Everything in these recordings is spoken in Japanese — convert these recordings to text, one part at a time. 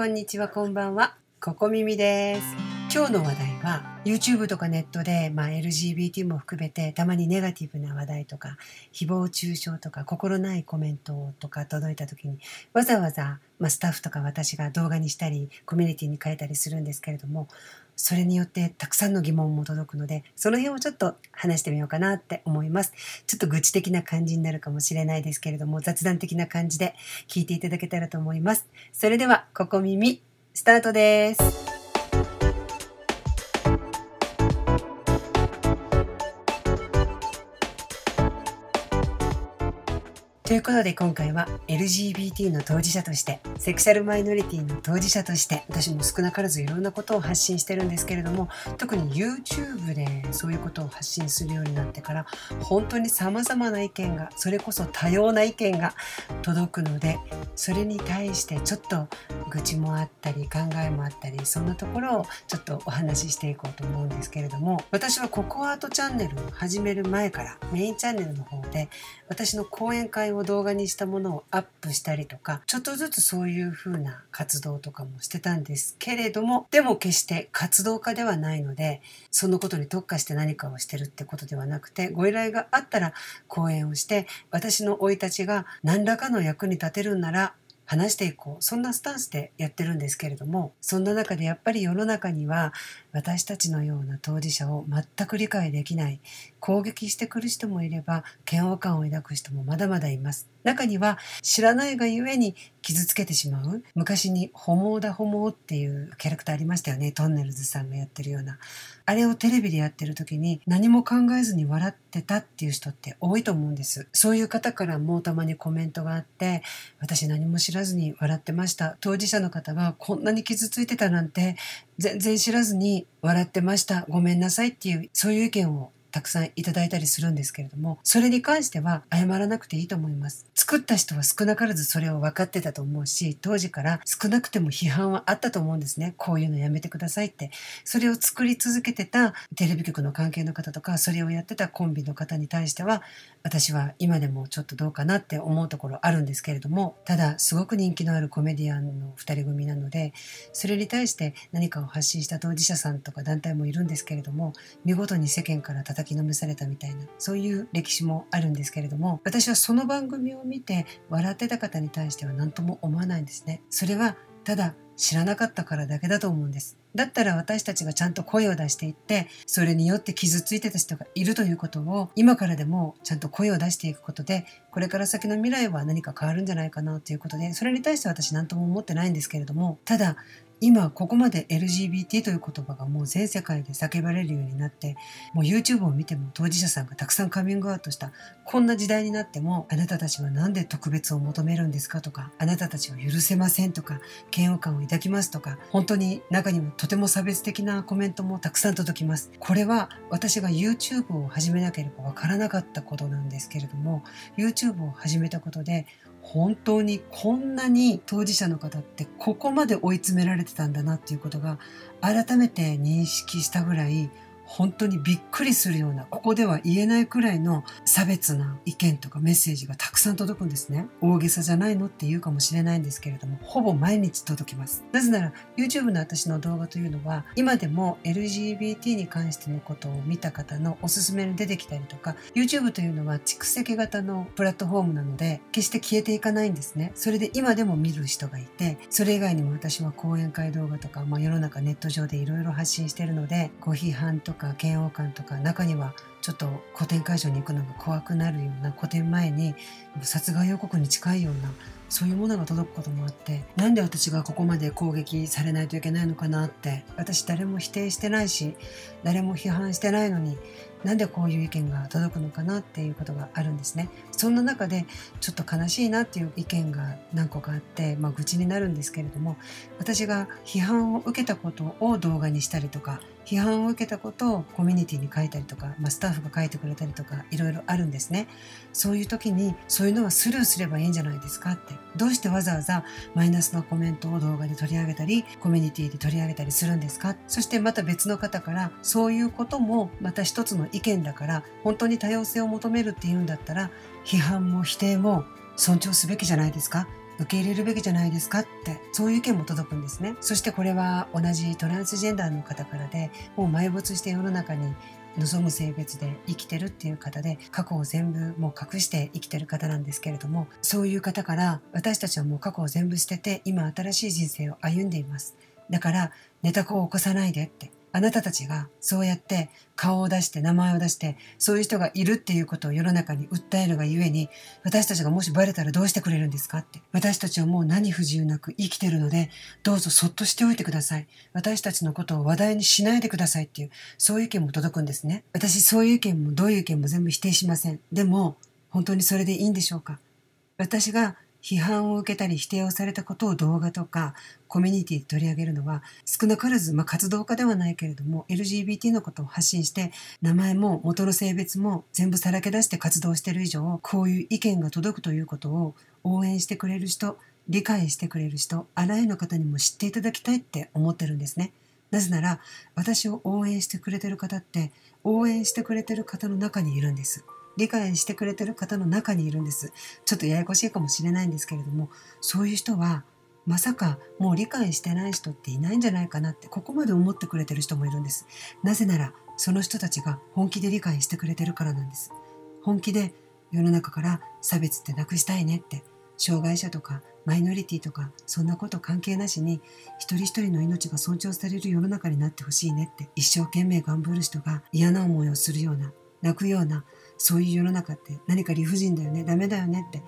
こんにちは、こんばんは。ここみみです。今日の話題は YouTube とかネットで、まあ、LGBT も含めてたまにネガティブな話題とか誹謗中傷とか心ないコメントとか届いた時にわざわざ、まあ、スタッフとか私が動画にしたりコミュニティに変えたりするんですけれどもそれによってたくさんの疑問も届くのでその辺をちょっと話してみようかなって思います。ちょっと愚痴的な感じになるかもしれないですけれども雑談的な感じで聞いていただけたらと思います。それではここ耳スタートです。ということで今回は LGBT の当事者としてセクシャルマイノリティの当事者として私も少なからずいろんなことを発信してるんですけれども特に YouTube でそういうことを発信するようになってから本当にさまざまな意見がそれこそ多様な意見が届くのでそれに対してちょっと愚痴もあったり考えもあったりそんなところをちょっとお話ししていこうと思うんですけれども私はココアートチャンネルを始める前からメインチャンネルの方で私の講演会を動画にしたものをアップしたりとかちょっとずつそういう風な活動とかもしてたんですけれどもでも決して活動家ではないのでそのことに特化して何かをしてるってことではなくてご依頼があったら講演をして私の生い立ちが何らかの役に立てるんなら話していこう。そんなスタンスでやってるんですけれどもそんな中でやっぱり世の中には私たちのような当事者を全く理解できない。攻撃してくる人もいれば嫌悪感を抱く人もまだまだいます。中には知らないがゆえに傷つけてしまう。昔に「ホモだホモ」っていうキャラクターありましたよね。トンネルズさんがやってるような。あれをテレビでやってる時に何も考えずに笑ってたっていう人って多いと思うんです。そういう方からもたまにコメントがあって私何も知らずに笑ってました。当事者の方がこんなに傷ついてたなんて全然知らずに笑ってました。ごめんなさいっていうそういう意見をたくさんいただいたりするんですけれども、それに関しては謝らなくていいと思います。作った人は少なからずそれを分かってたと思うし、当時から少なくても批判はあったと思うんですね。こういうのやめてくださいって。それを作り続けてたテレビ局の関係の方とか、それをやってたコンビの方に対しては、私は今でもちょっとどうかなって思うところあるんですけれども、ただすごく人気のあるコメディアンの2人組なので、それに対して何かを発信した当事者さんとか団体もいるんですけれども、見事に世間から叩きのめされたみたいなそういう歴史もあるんですけれども私はその番組を見て笑ってた方に対しては何とも思わないんですね。それはただ知らなかったからだけだと思うんです。だったら私たちがちゃんと声を出していってそれによって傷ついてた人がいるということを今からでもちゃんと声を出していくことでこれから先の未来は何か変わるんじゃないかなということでそれに対して私何とも思ってないんですけれどもただ今ここまで LGBT という言葉がもう全世界で叫ばれるようになってもう YouTube を見ても当事者さんがたくさんカミングアウトしたこんな時代になってもあなたたちは何で特別を求めるんですかとかあなたたちを許せませんとか嫌悪感を抱きますとか本当に中にはとても差別的なコメントもたくさん届きます。これは私が YouTube を始めなければわからなかったことなんですけれども YouTube を始めたことで本当にこんなに当事者の方ってここまで追い詰められてたんだなっていうことが改めて認識したぐらい本当にびっくりするような、ここでは言えないくらいの差別な意見とかメッセージがたくさん届くんですね。大げさじゃないのって言うかもしれないんですけれども、ほぼ毎日届きます。なぜなら、YouTube の私の動画というのは、今でも LGBT に関してのことを見た方のおすすめに出てきたりとか、YouTube というのは蓄積型のプラットフォームなので、決して消えていかないんですね。それで今でも見る人がいて、それ以外にも私は講演会動画とか、まあ、世の中ネット上でいろいろ発信してるので、ご批判とかか嫌悪感とか中にはちょっと古典会場に行くのが怖くなるような古典前に殺害予告に近いようなそういうものが届くこともあってなんで私がここまで攻撃されないといけないのかなって私誰も否定してないし誰も批判してないのになんでこういう意見が届くのかなっていうことがあるんですね。そんな中でちょっと悲しいなっていう意見が何個かあって、まあ、愚痴になるんですけれども私が批判を受けたことを動画にしたりとか批判を受けたことをコミュニティに書いたりとか、まあ、スタッフが書いてくれたりとかいろいろあるんですね。そういう時にそういうのはスルーすればいいんじゃないですかって。どうしてわざわざマイナスのコメントを動画で取り上げたりコミュニティで取り上げたりするんですか？そしてまた別の方からそういうこともまた一つの意見だから本当に多様性を求めるっていうんだったら批判も否定も尊重すべきじゃないですか？受け入れるべきじゃないですかってそういう意見も届くんですね。そしてこれは同じトランスジェンダーの方からでもう埋没して世の中に望む性別で生きてるっていう方で過去を全部もう隠して生きてる方なんですけれどもそういう方から私たちはもう過去を全部捨てて今新しい人生を歩んでいます。だから寝た子を起こさないでってあなたたちがそうやって顔を出して名前を出してそういう人がいるっていうことを世の中に訴えるがゆえに私たちがもしバレたらどうしてくれるんですかって。私たちはもう何不自由なく生きてるのでどうぞそっとしておいてください。私たちのことを話題にしないでくださいっていうそういう意見も届くんですね。私そういう意見もどういう意見も全部否定しません。でも本当にそれでいいんでしょうか。私が批判を受けたり否定をされたことを動画とかコミュニティで取り上げるのは少なからず、まあ、活動家ではないけれども LGBT のことを発信して名前も元の性別も全部さらけ出して活動している以上こういう意見が届くということを応援してくれる人理解してくれる人あらゆる方にも知っていただきたいって思ってるんですね。なぜなら私を応援してくれてる方って応援してくれてる方の中にいるんです。理解してくれてる方の中にいるんです。ちょっとややこしいかもしれないんですけれども、そういう人はまさかもう理解してない人っていないんじゃないかなってここまで思ってくれてる人もいるんです。なぜならその人たちが本気で理解してくれてるからなんです。本気で世の中から差別ってなくしたいねって障害者とかマイノリティとかそんなこと関係なしに一人一人の命が尊重される世の中になってほしいねって一生懸命頑張る人が嫌な思いをするような泣くようなそういう世の中って何か理不尽だよねダメだよねって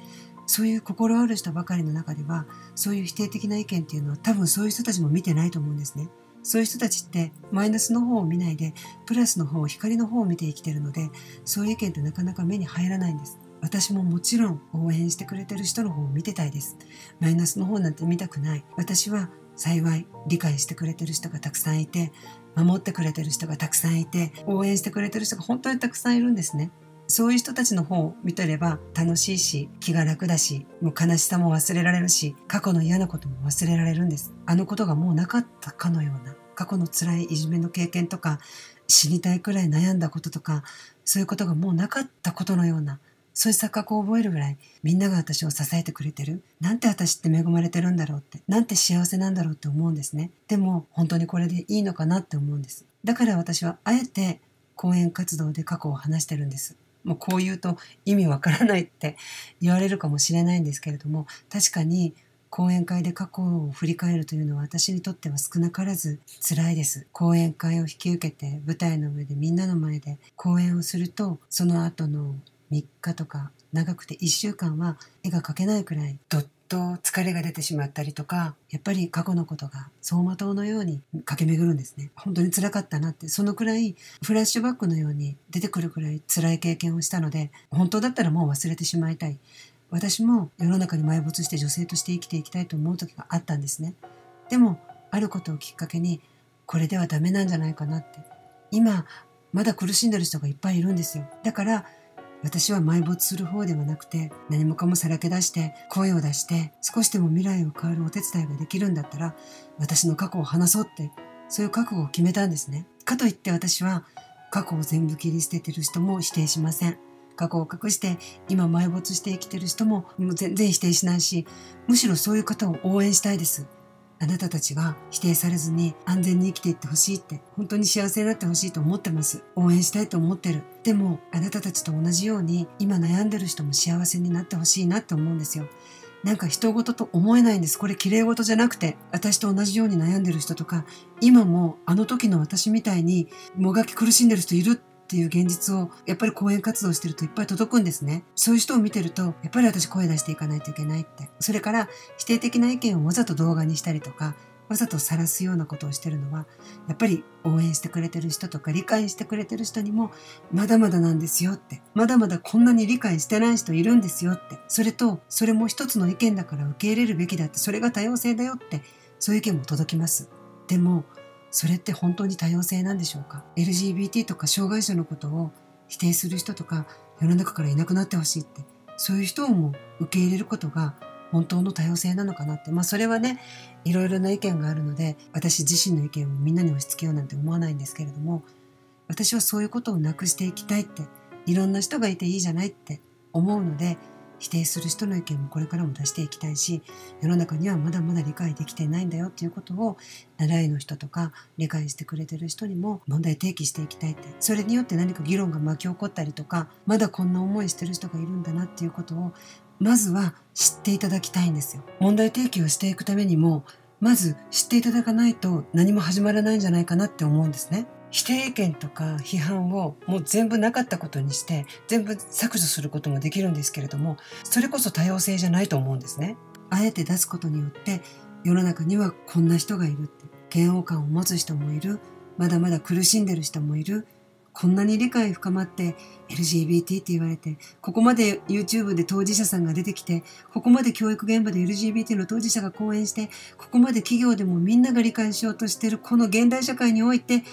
そういう心ある人ばかりの中ではそういう否定的な意見っていうのは多分そういう人たちも見てないと思うんですね。そういう人たちってマイナスの方を見ないでプラスの方光の方を見て生きてるのでそういう意見ってなかなか目に入らないんです。私ももちろん応援してくれてる人の方を見てたいです。マイナスの方なんて見たくない。私は幸い理解してくれてる人がたくさんいて守ってくれてる人がたくさんいて応援してくれてる人が本当にたくさんいるんですね。そういう人たちの方を見てれば楽しいし気が楽だしもう悲しさも忘れられるし過去の嫌なことも忘れられるんです。あのことがもうなかったかのような過去の辛いいじめの経験とか死にたいくらい悩んだこととかそういうことがもうなかったことのようなそういう錯覚を覚えるぐらいみんなが私を支えてくれてる。なんて私って恵まれてるんだろうってなんて幸せなんだろうって思うんですね。でも本当にこれでいいのかなって思うんです。だから私はあえて講演活動で過去を話してるんです。もうこう言うと意味わからないって言われるかもしれないんですけれども確かに講演会で過去を振り返るというのは私にとっては少なからず辛いです。講演会を引き受けて舞台の上でみんなの前で講演をするとその後の3日とか長くて1週間は絵が描けないくらいどっと疲れが出てしまったりとかやっぱり過去のことが走馬灯のように駆け巡るんですね。本当につらかったなって。そのくらいフラッシュバックのように出てくるくらい辛い経験をしたので本当だったらもう忘れてしまいたい。私も世の中に埋没して女性として生きていきたいと思う時があったんですね。でもあることをきっかけにこれではダメなんじゃないかなって。今まだ苦しんでる人がいっぱいいるんですよ。だから私は埋没する方ではなくて何もかもさらけ出して声を出して少しでも未来を変わるお手伝いができるんだったら私の過去を話そうってそういう覚悟を決めたんですね。かといって私は過去を全部切り捨ててる人も否定しません。過去を隠して今埋没して生きてる人も全然否定しないしむしろそういう方を応援したいです。あなたたちが否定されずに安全に生きていってほしいって本当に幸せになってほしいと思ってます。応援したいと思ってる。でもあなたたちと同じように今悩んでる人も幸せになってほしいなって思うんですよ。なんか人事と思えないんです。これ綺麗事じゃなくて、私と同じように悩んでる人とか、今もあの時の私みたいにもがき苦しんでる人いるっていう現実をやっぱり講演活動してるといっぱい届くんですね。そういう人を見てると、やっぱり私声出していかないといけないって。それから否定的な意見をわざと動画にしたりとか、わざと晒すようなことをしてるのは、やっぱり応援してくれてる人とか理解してくれてる人にも、まだまだなんですよって。まだまだこんなに理解してない人いるんですよって。それと、それも一つの意見だから受け入れるべきだって、それが多様性だよって、そういう意見も届きます。でも、それって本当に多様性なんでしょうか？LGBT とか障害者のことを否定する人とか世の中からいなくなってほしいってそういう人をも受け入れることが本当の多様性なのかなって。まあそれはねいろいろな意見があるので私自身の意見をみんなに押し付けようなんて思わないんですけれども私はそういうことをなくしていきたいっていろんな人がいていいじゃないって思うので否定する人の意見もこれからも出していきたいし世の中にはまだまだ理解できていないんだよっていうことを習いの人とか理解してくれてる人にも問題提起していきたいってそれによって何か議論が巻き起こったりとかまだこんな思いしてる人がいるんだなっていうことをまずは知っていただきたいんですよ。問題提起をしていくためにもまず知っていただかないと何も始まらないんじゃないかなって思うんですね。否定意見とか批判をもう全部なかったことにして全部削除することもできるんですけれどもそれこそ多様性じゃないと思うんですね。あえて出すことによって世の中にはこんな人がいるって嫌悪感を持つ人もいるまだまだ苦しんでる人もいるこんなに理解深まって LGBT って言われて、ここまで YouTube で当事者さんが出てきて、ここまで教育現場で LGBT の当事者が講演して、ここまで企業でもみんなが理解しようとしてるこの現代社会において、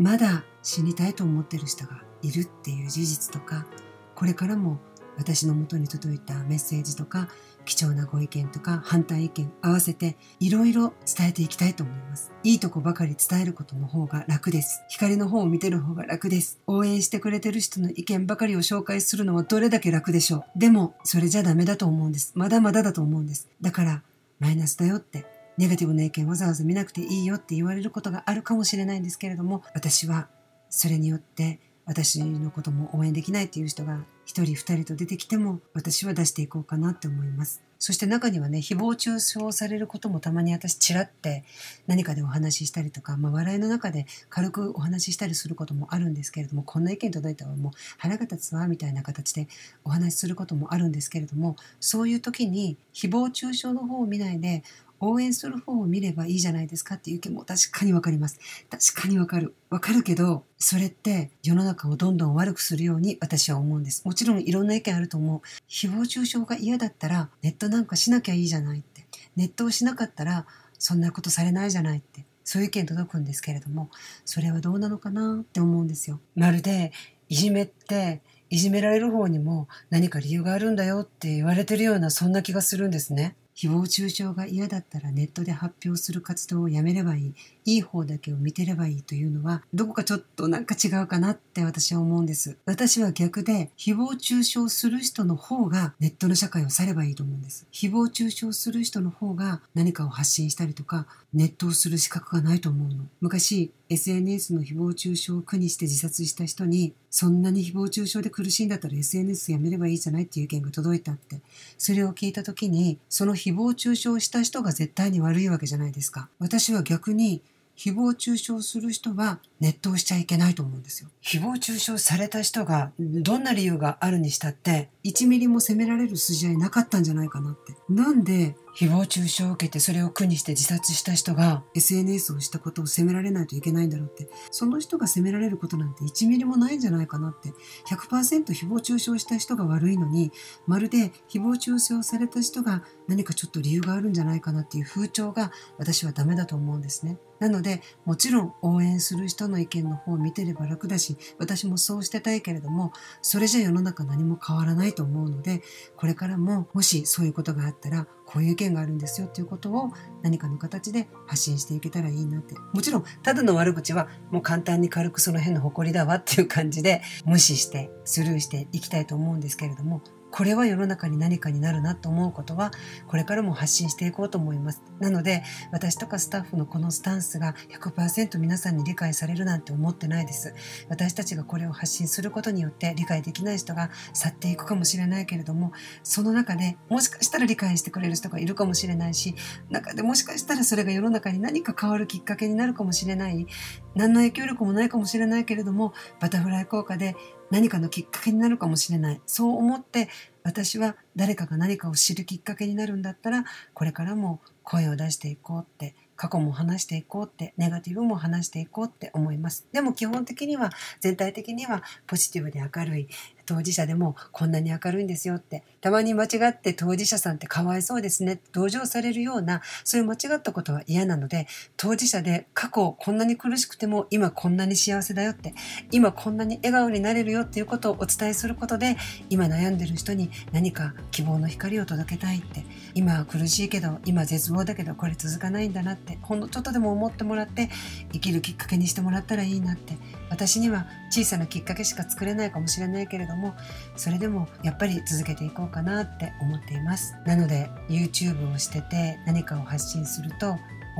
まだ死にたいと思ってる人がいるっていう事実とか、これからも私の元に届いたメッセージとか貴重なご意見とか反対意見合わせていろいろ伝えていきたいと思います。いいとこばかり伝えることの方が楽です。光の方を見てる方が楽です。応援してくれてる人の意見ばかりを紹介するのはどれだけ楽でしょう。でもそれじゃダメだと思うんです。まだまだだと思うんです。だからマイナスだよってネガティブな意見わざわざ見なくていいよって言われることがあるかもしれないんですけれども私はそれによって私のことも応援できないっていう人が1人2人と出てきても私は出していこうかなって思います。そして中にはね、誹謗中傷されることもたまに私ちらって何かでお話ししたりとか、まあ、笑いの中で軽くお話ししたりすることもあるんですけれども、こんな意見届いたらもう腹が立つわみたいな形でお話しすることもあるんですけれども、そういう時に誹謗中傷の方を見ないで応援する方を見ればいいじゃないですかっていう意見も確かにわかります。確かにわかる。わかるけど、それって世の中をどんどん悪くするように私は思うんです。もちろんいろんな意見あると思う。誹謗中傷が嫌だったらネットなんかしなきゃいいじゃないって。ネットをしなかったらそんなことされないじゃないって。そういう意見届くんですけれども、それはどうなのかなって思うんですよ。まるでいじめっていじめられる方にも何か理由があるんだよって言われてるようなそんな気がするんですね。誹謗中傷が嫌だったらネットで発表する活動をやめればいい。いい方だけを見てればいいというのは、どこかちょっとなんか違うかなって私は思うんです。私は逆で、誹謗中傷する人の方がネットの社会を去ればいいと思うんです。誹謗中傷する人の方が何かを発信したりとか、ネットをする資格がないと思うの。昔、SNS の誹謗中傷を苦にして自殺した人に、そんなに誹謗中傷で苦しいんだったら SNS やめればいいじゃないっていう意見が届いたって。それを聞いた時に、その誹謗中傷した人が絶対に悪いわけじゃないですか。私は逆に、誹謗中傷する人はネットをしちゃいけないと思うんですよ。誹謗中傷された人がどんな理由があるにしたって1ミリも責められる筋合いなかったんじゃないかなって。なんで誹謗中傷を受けてそれを苦にして自殺した人が SNS をしたことを責められないといけないんだろうってその人が責められることなんて1ミリもないんじゃないかなって100%誹謗中傷した人が悪いのにまるで誹謗中傷された人が何かちょっと理由があるんじゃないかなっていう風潮が私はダメだと思うんですね。なのでもちろん応援する人の意見の方を見てれば楽だし私もそうしてたいけれどもそれじゃ世の中何も変わらないと思うのでこれからももしそういうことがあったらこういう意見があるんですよっていうことを何かの形で発信していけたらいいなって。もちろんただの悪口はもう簡単に軽くその辺の誇りだわっていう感じで無視してスルーしていきたいと思うんですけれどもこれは世の中に何かになるなと思うことはこれからも発信していこうと思います。なので私とかスタッフのこのスタンスが100%皆さんに理解されるなんて思ってないです。私たちがこれを発信することによって理解できない人が去っていくかもしれないけれどもその中でもしかしたら理解してくれる人がいるかもしれないし中でもしかしたらそれが世の中に何か変わるきっかけになるかもしれない。何の影響力もないかもしれないけれどもバタフライ効果で何かのきっかけになるかもしれない。そう思って私は誰かが何かを知るきっかけになるんだったらこれからも声を出していこうって過去も話していこうってネガティブも話していこうって思います。でも基本的には全体的にはポジティブで明るい当事者でもこんなに明るいんですよってたまに間違って当事者さんってかわいそうですね同情されるようなそういう間違ったことは嫌なので当事者で過去こんなに苦しくても今こんなに幸せだよって今こんなに笑顔になれるよっていうことをお伝えすることで今悩んでる人に何か希望の光を届けたいって今は苦しいけど今絶望だけどこれ続かないんだなってほんのちょっとでも思ってもらって生きるきっかけにしてもらったらいいなって私には小さなきっかけしか作れないかもしれないけれどもそれでもやっぱり続けていこうかなって思っています。なので YouTube をしてて何かを発信すると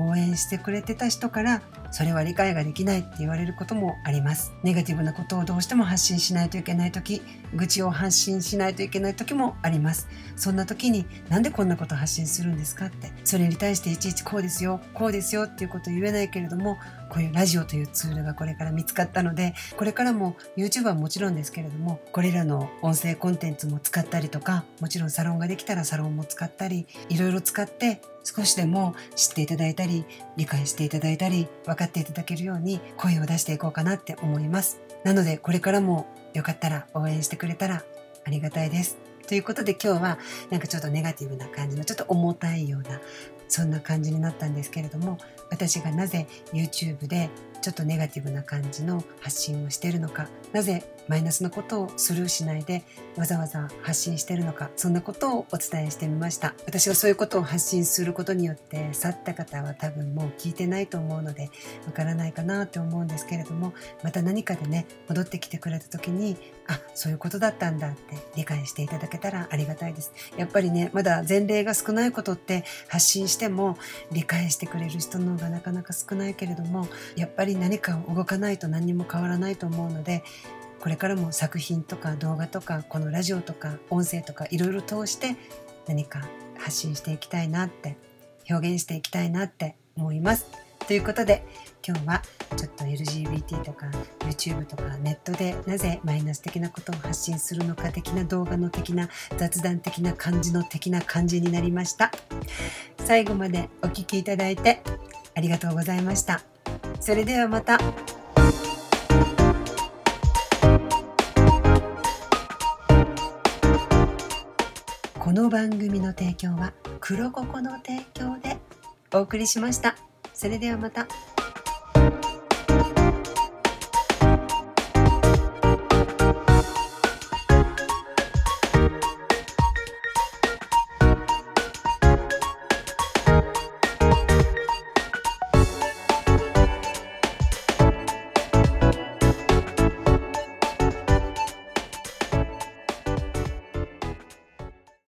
応援してくれてた人からそれは理解ができないって言われることもあります。ネガティブなことをどうしても発信しないといけない時愚痴を発信しないといけない時もあります。そんな時になんでこんなこと発信するんですかって。それに対していちいちこうですよこうですよっていうこと言えないけれどもこういうラジオというツールがこれから見つかったのでこれからも YouTube はもちろんですけれどもこれらの音声コンテンツも使ったりとかもちろんサロンができたらサロンも使ったりいろいろ使って少しでも知っていただいたり理解していただいたり分かっていただけるように声を出していこうかなって思います。なのでこれからもよかったら応援してくれたらありがたいです。ということで今日はなんかちょっとネガティブな感じのちょっと重たいようなそんな感じになったんですけれども私がなぜ YouTube でちょっとネガティブな感じの発信をしているのかなぜマイナスのことをスルーしないでわざわざ発信しているのかそんなことをお伝えしてみました。私がそういうことを発信することによって去った方は多分もう聞いてないと思うのでわからないかなと思うんですけれどもまた何かでね戻ってきてくれた時にあそういうことだったんだって理解していただけたらありがたいですやっぱりねまだ前例が少ないことって発信しても理解してくれる人の方がなかなか少ないけれどもやっぱり何かを動かないと何にも変わらないと思うのでこれからも作品とか動画とかこのラジオとか音声とかいろいろ通して何か発信していきたいなって表現していきたいなって思います。ということで今日はちょっと LGBT とか YouTube とかネットでなぜマイナス的なことを発信するのか的な動画の的な雑談的な感じの的な感じになりました。最後までお聴きいただいてありがとうございました。それではまた。この番組の提供は黒ココの提供でお送りしました。それではまた。